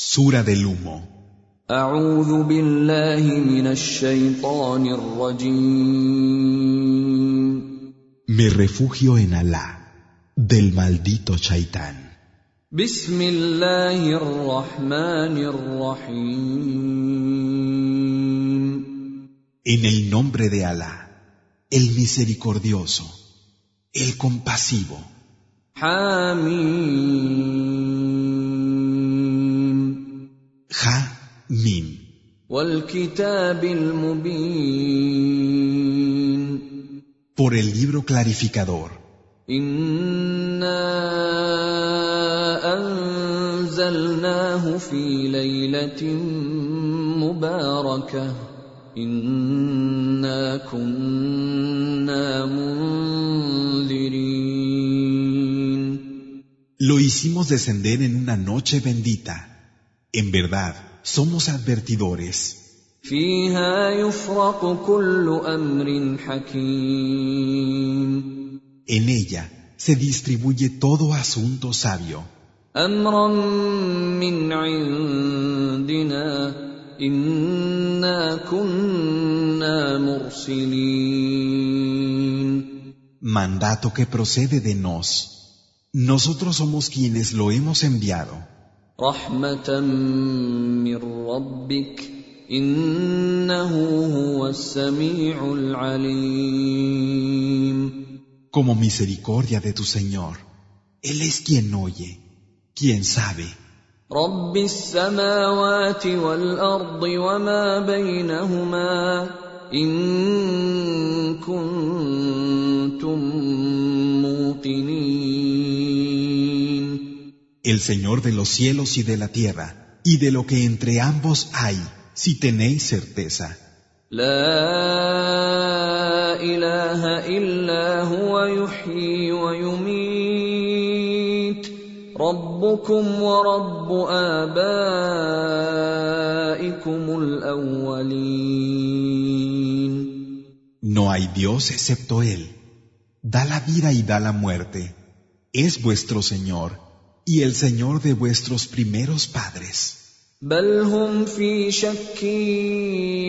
Sura del humo. Me refugio en Alá del maldito Shaitán. En el nombre de Alá, el misericordioso, el compasivo. Ha Mim. Por el libro clarificador. Lo hicimos descender en una noche bendita. En verdad, somos advertidores. En ella se distribuye todo asunto sabio. Mandato que procede de nos. Nosotros somos quienes lo hemos enviado. رحمة من ربك إنه هو السميع العليم Como misericordia de tu Señor. Él es quien oye, quien sabe. رب السماوات والأرض وما بينهما إن كنتم el Señor de los cielos y de la tierra, y de lo que entre ambos hay, si tenéis certeza. La ilaha No hay Dios excepto Él. Da la vida y da la muerte. Es vuestro Señor y el Señor de vuestros primeros padres. بل هم في شك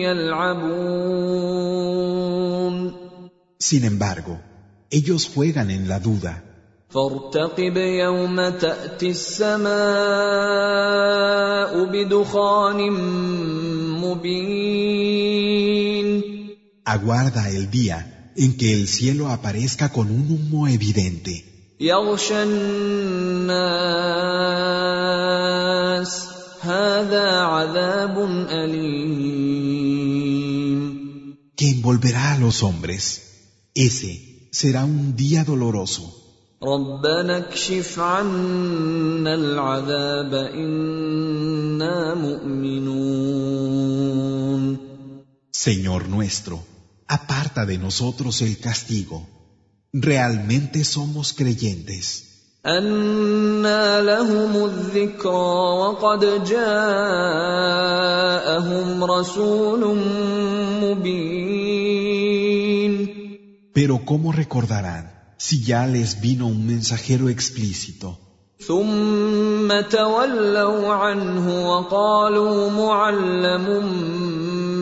يلعبون Sin embargo, ellos juegan en la duda. فارتقب يوم تاتي السماء بدخان مبين Aguarda el día en que el cielo aparezca con un humo evidente يغشى الناس هذا عذاب اليم que envolverá a los hombres. Ese será un día doloroso. ربنا اكشف عنا العذاب انا مؤمنون Señor nuestro, aparta de nosotros el castigo. Realmente somos creyentes. أنى لهم الذكرى وقد جاءهم رسول مبين Pero ¿cómo recordarán si ya les vino un mensajero explícito? ثم تولوا عنه وقالوا معلم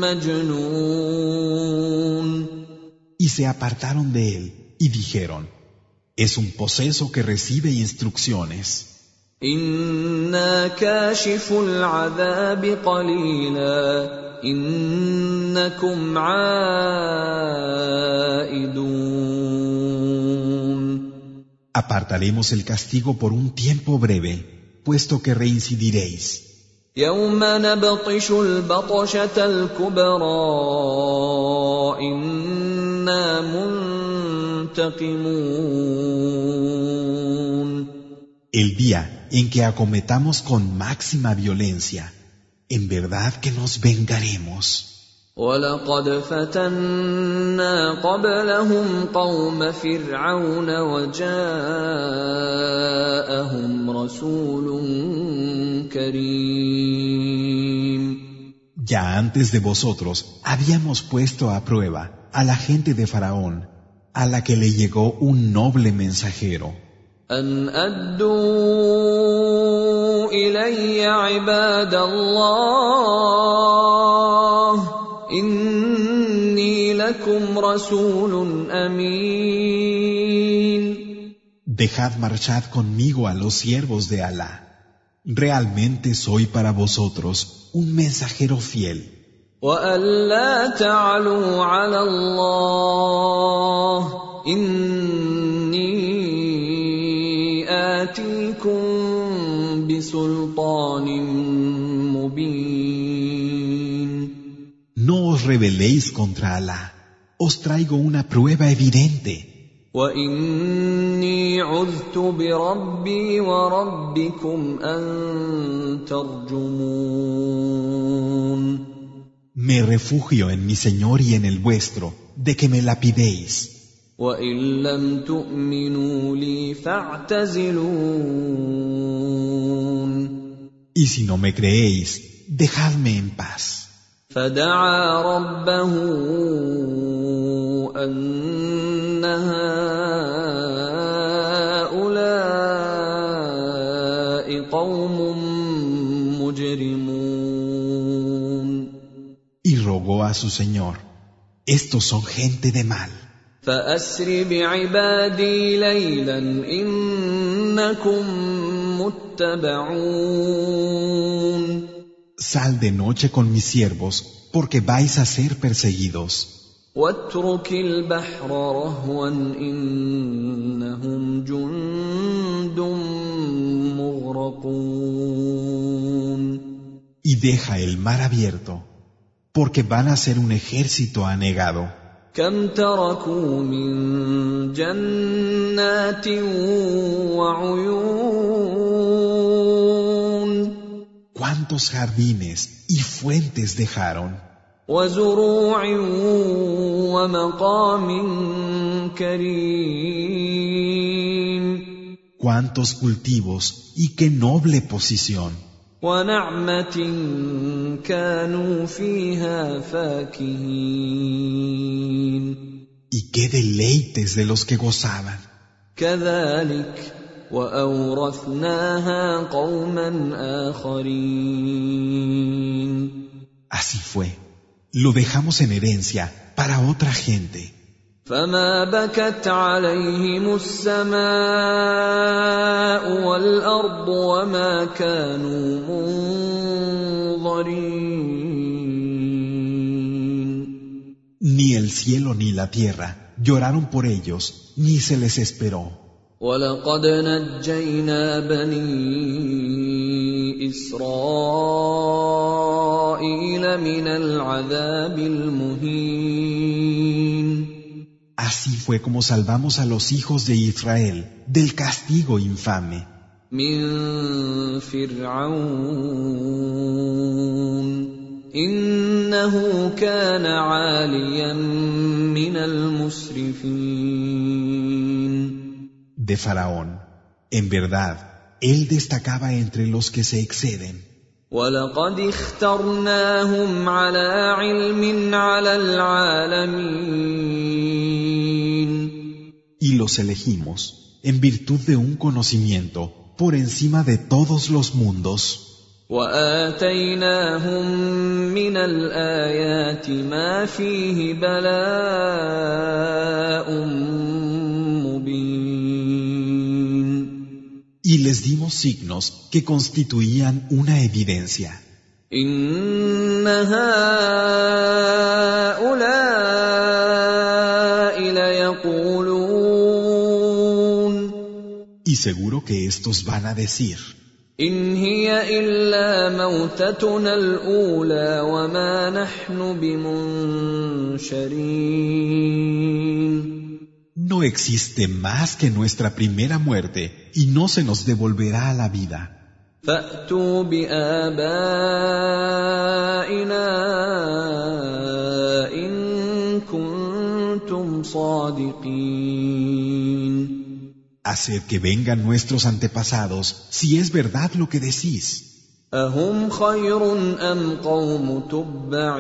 مجنون Y se apartaron de él y dijeron, es un poseso que recibe instrucciones. إنا كاشف العذاب قليلا إنكم عائدون Apartaremos el castigo por un tiempo breve, puesto que reincidiréis. يوم نبطش البطشة الكبرى إنا منتقمون El día en que acometamos con máxima violencia, en verdad que nos vengaremos. ولقد فتنا قبلهم قوم فرعون وجاءهم رسول كريم Ya antes de vosotros habíamos puesto a prueba a la gente de Faraón, a la que le llegó un noble mensajero. أن أدوا إلي عباد الله إني لكم رسول أمين Dejad marchad conmigo a los siervos de Alá. Realmente soy para vosotros un mensajero fiel. وأن لا تعلوا على الله إني آتيكم بسلطان مبين No os rebeléis contra Alá. Os traigo una prueba evidente. واني عذت بربي وربكم ان ترجمون Me refugio en mi Señor y en el vuestro, de que me la pidéis. وان لم تؤمنوا لي فاعتزلون Y si no me creéis, dejadme en paz. فدعا ربه ان هؤلاء قوم مجرمون Y rogó a su Señor, estos son gente de mal. فاسر بعبادي ليلا انكم متبعون Sal de noche con mis siervos, porque vais a ser perseguidos. واترك البحر رهوا انهم جند مغرقون Y deja el mar abierto, porque van a ser un ejército anegado. ¿Cuántos jardines y fuentes dejaron? ¿Cuántos cultivos y qué noble posición? ونعمه كانوا فيها فاكهين ¿Y qué deleites de los que gozaban? كذلك واورثناها قوما اخرين Así fue. Lo dejamos en herencia para otra gente. فما بكت عليهم السماء والارض وما كانوا منظرين Ni el cielo ni la tierra lloraron por ellos, ni se les esperó. ولقد نجينا بني اسرائيل من العذاب المهين Así fue como salvamos a los hijos de Israel del castigo infame, من فرعون انه كان عاليا من المسرفين de Faraón. En verdad, él destacaba entre los que se exceden. ولقد اخترناهم على علم على العالمين Y los elegimos en virtud de un conocimiento por encima de todos los mundos. واتيناهم من الايات ما فيه بلاء مبين Y les dimos signos que constituían una evidencia. ان هؤلاء ليقولون Y seguro que estos van a decir, ان هي الا موتتنا الاولى وما نحن بمنشرين no existe más que nuestra primera muerte y no se nos devolverá a la vida. فاتوا بابائنا ان كنتم صادقين Haced que vengan nuestros antepasados si es verdad lo que decís. اهم خير ام قوم تبع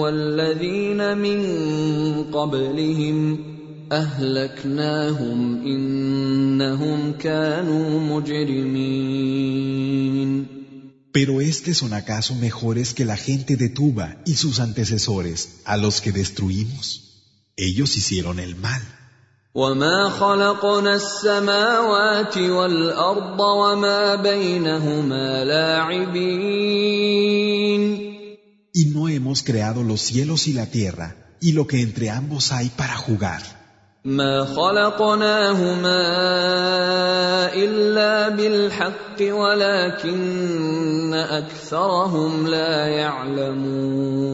والذين من قبلهم اهلكناهم انهم كانوا مجرمين Pero estos son acaso mejores que la gente de Tuba y sus antecesores, a los que destruimos. Ellos hicieron el mal. وما خلقنا السماوات والارض وما بينهما لاعبين Y no hemos creado los cielos y la tierra, y lo que entre ambos hay para jugar. ما خلقناهما الا بالحق ولكن اكثرهم لا يعلمون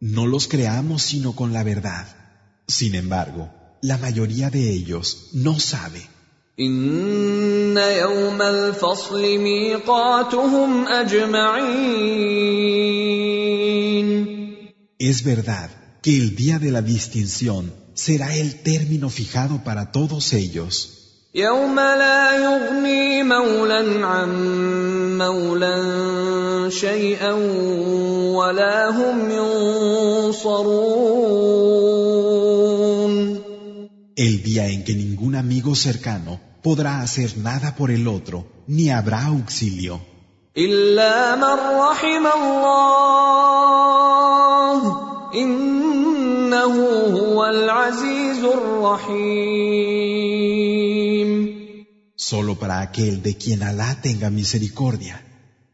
No los creamos sino con la verdad. Sin embargo, la mayoría de ellos no sabe. ان يوم الفصل ميقاتهم اجمعين Es verdad que el día de la distinción será el término fijado para todos ellos. يوم لا يغني مولى عن مولى شيئا ولا هم ينصرون el día en que ningún amigo cercano podrá hacer nada por el otro, ni habrá auxilio. Solo para aquel de quien Alá tenga misericordia.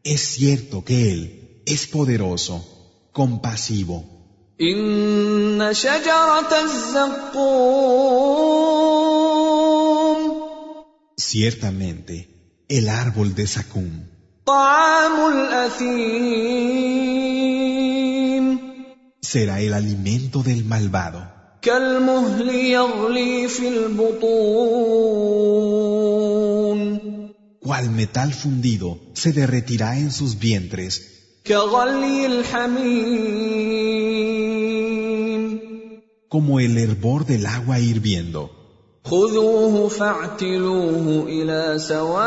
Es cierto que Él es poderoso, compasivo. ان شجره الزقوم Ciertamente, el árbol de Sakum طعام الاثيم será el alimento del malvado, كالمهل يغلي في البطون cual metal fundido se derretirá en sus vientres, كغلي الحميم como el hervor del agua hirviendo. خذوه فاعتلوه الى سواء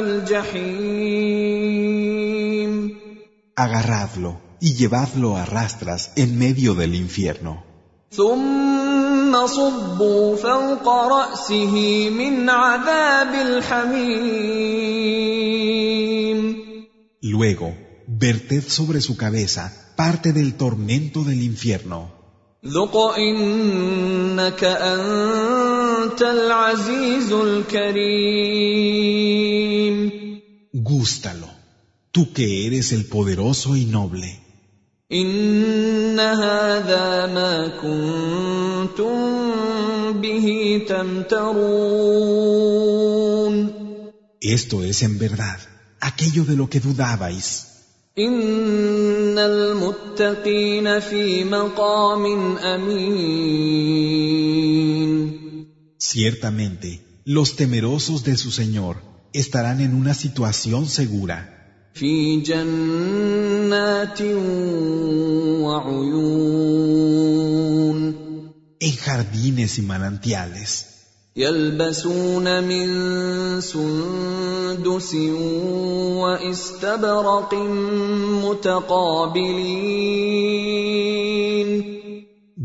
الجحيم Agarradlo y llevadlo a rastras en medio del infierno. ثم صبوا فوق راسه من عذاب الحميم Luego, verted sobre su cabeza parte del tormento del infierno. Gústalo, tú que eres el poderoso y noble. Esto es en verdad aquello de lo que dudabais. ان المتقين في مقام امين Ciertamente, los temerosos de su Señor estarán en una situación segura, في جنات وعيون en jardines y manantiales, يلبسون من سندس واستبرق متقابلين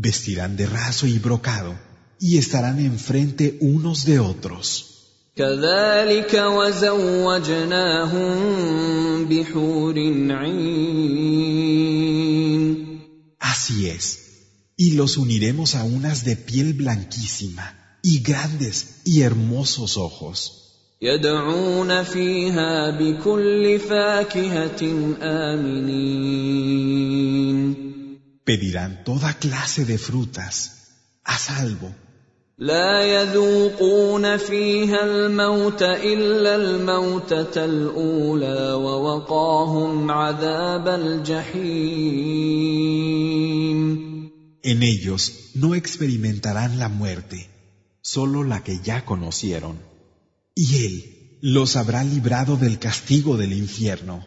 vestirán de raso y brocado, y estarán enfrente unos de otros. كذلك وزوجناهم بحور عين Así es, y los uniremos a unas de piel blanquísima, y grandes y hermosos ojos. يدعون فيها بكل فاكهه امنين Pedirán toda clase de frutas, a salvo, لا يذوقون فيها الموت الا الموته الاولى ووقاهم عذاب الجحيم En ellos no experimentarán la muerte, solo la que ya conocieron. Y Él los habrá librado del castigo del infierno.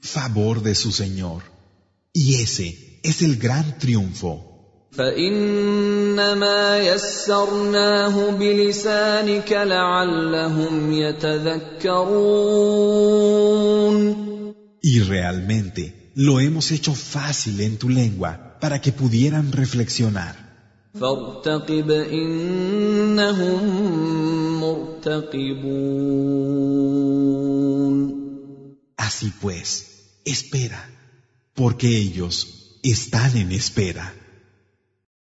Favor de su Señor. Y ese es el gran triunfo. فإنما يسرناه بلسانك لعلهم يتذكرون Y realmente lo hemos hecho fácil en tu lengua para que pudieran reflexionar. فارتقب إنهم مرتقبون Así pues, espera, porque ellos están en espera.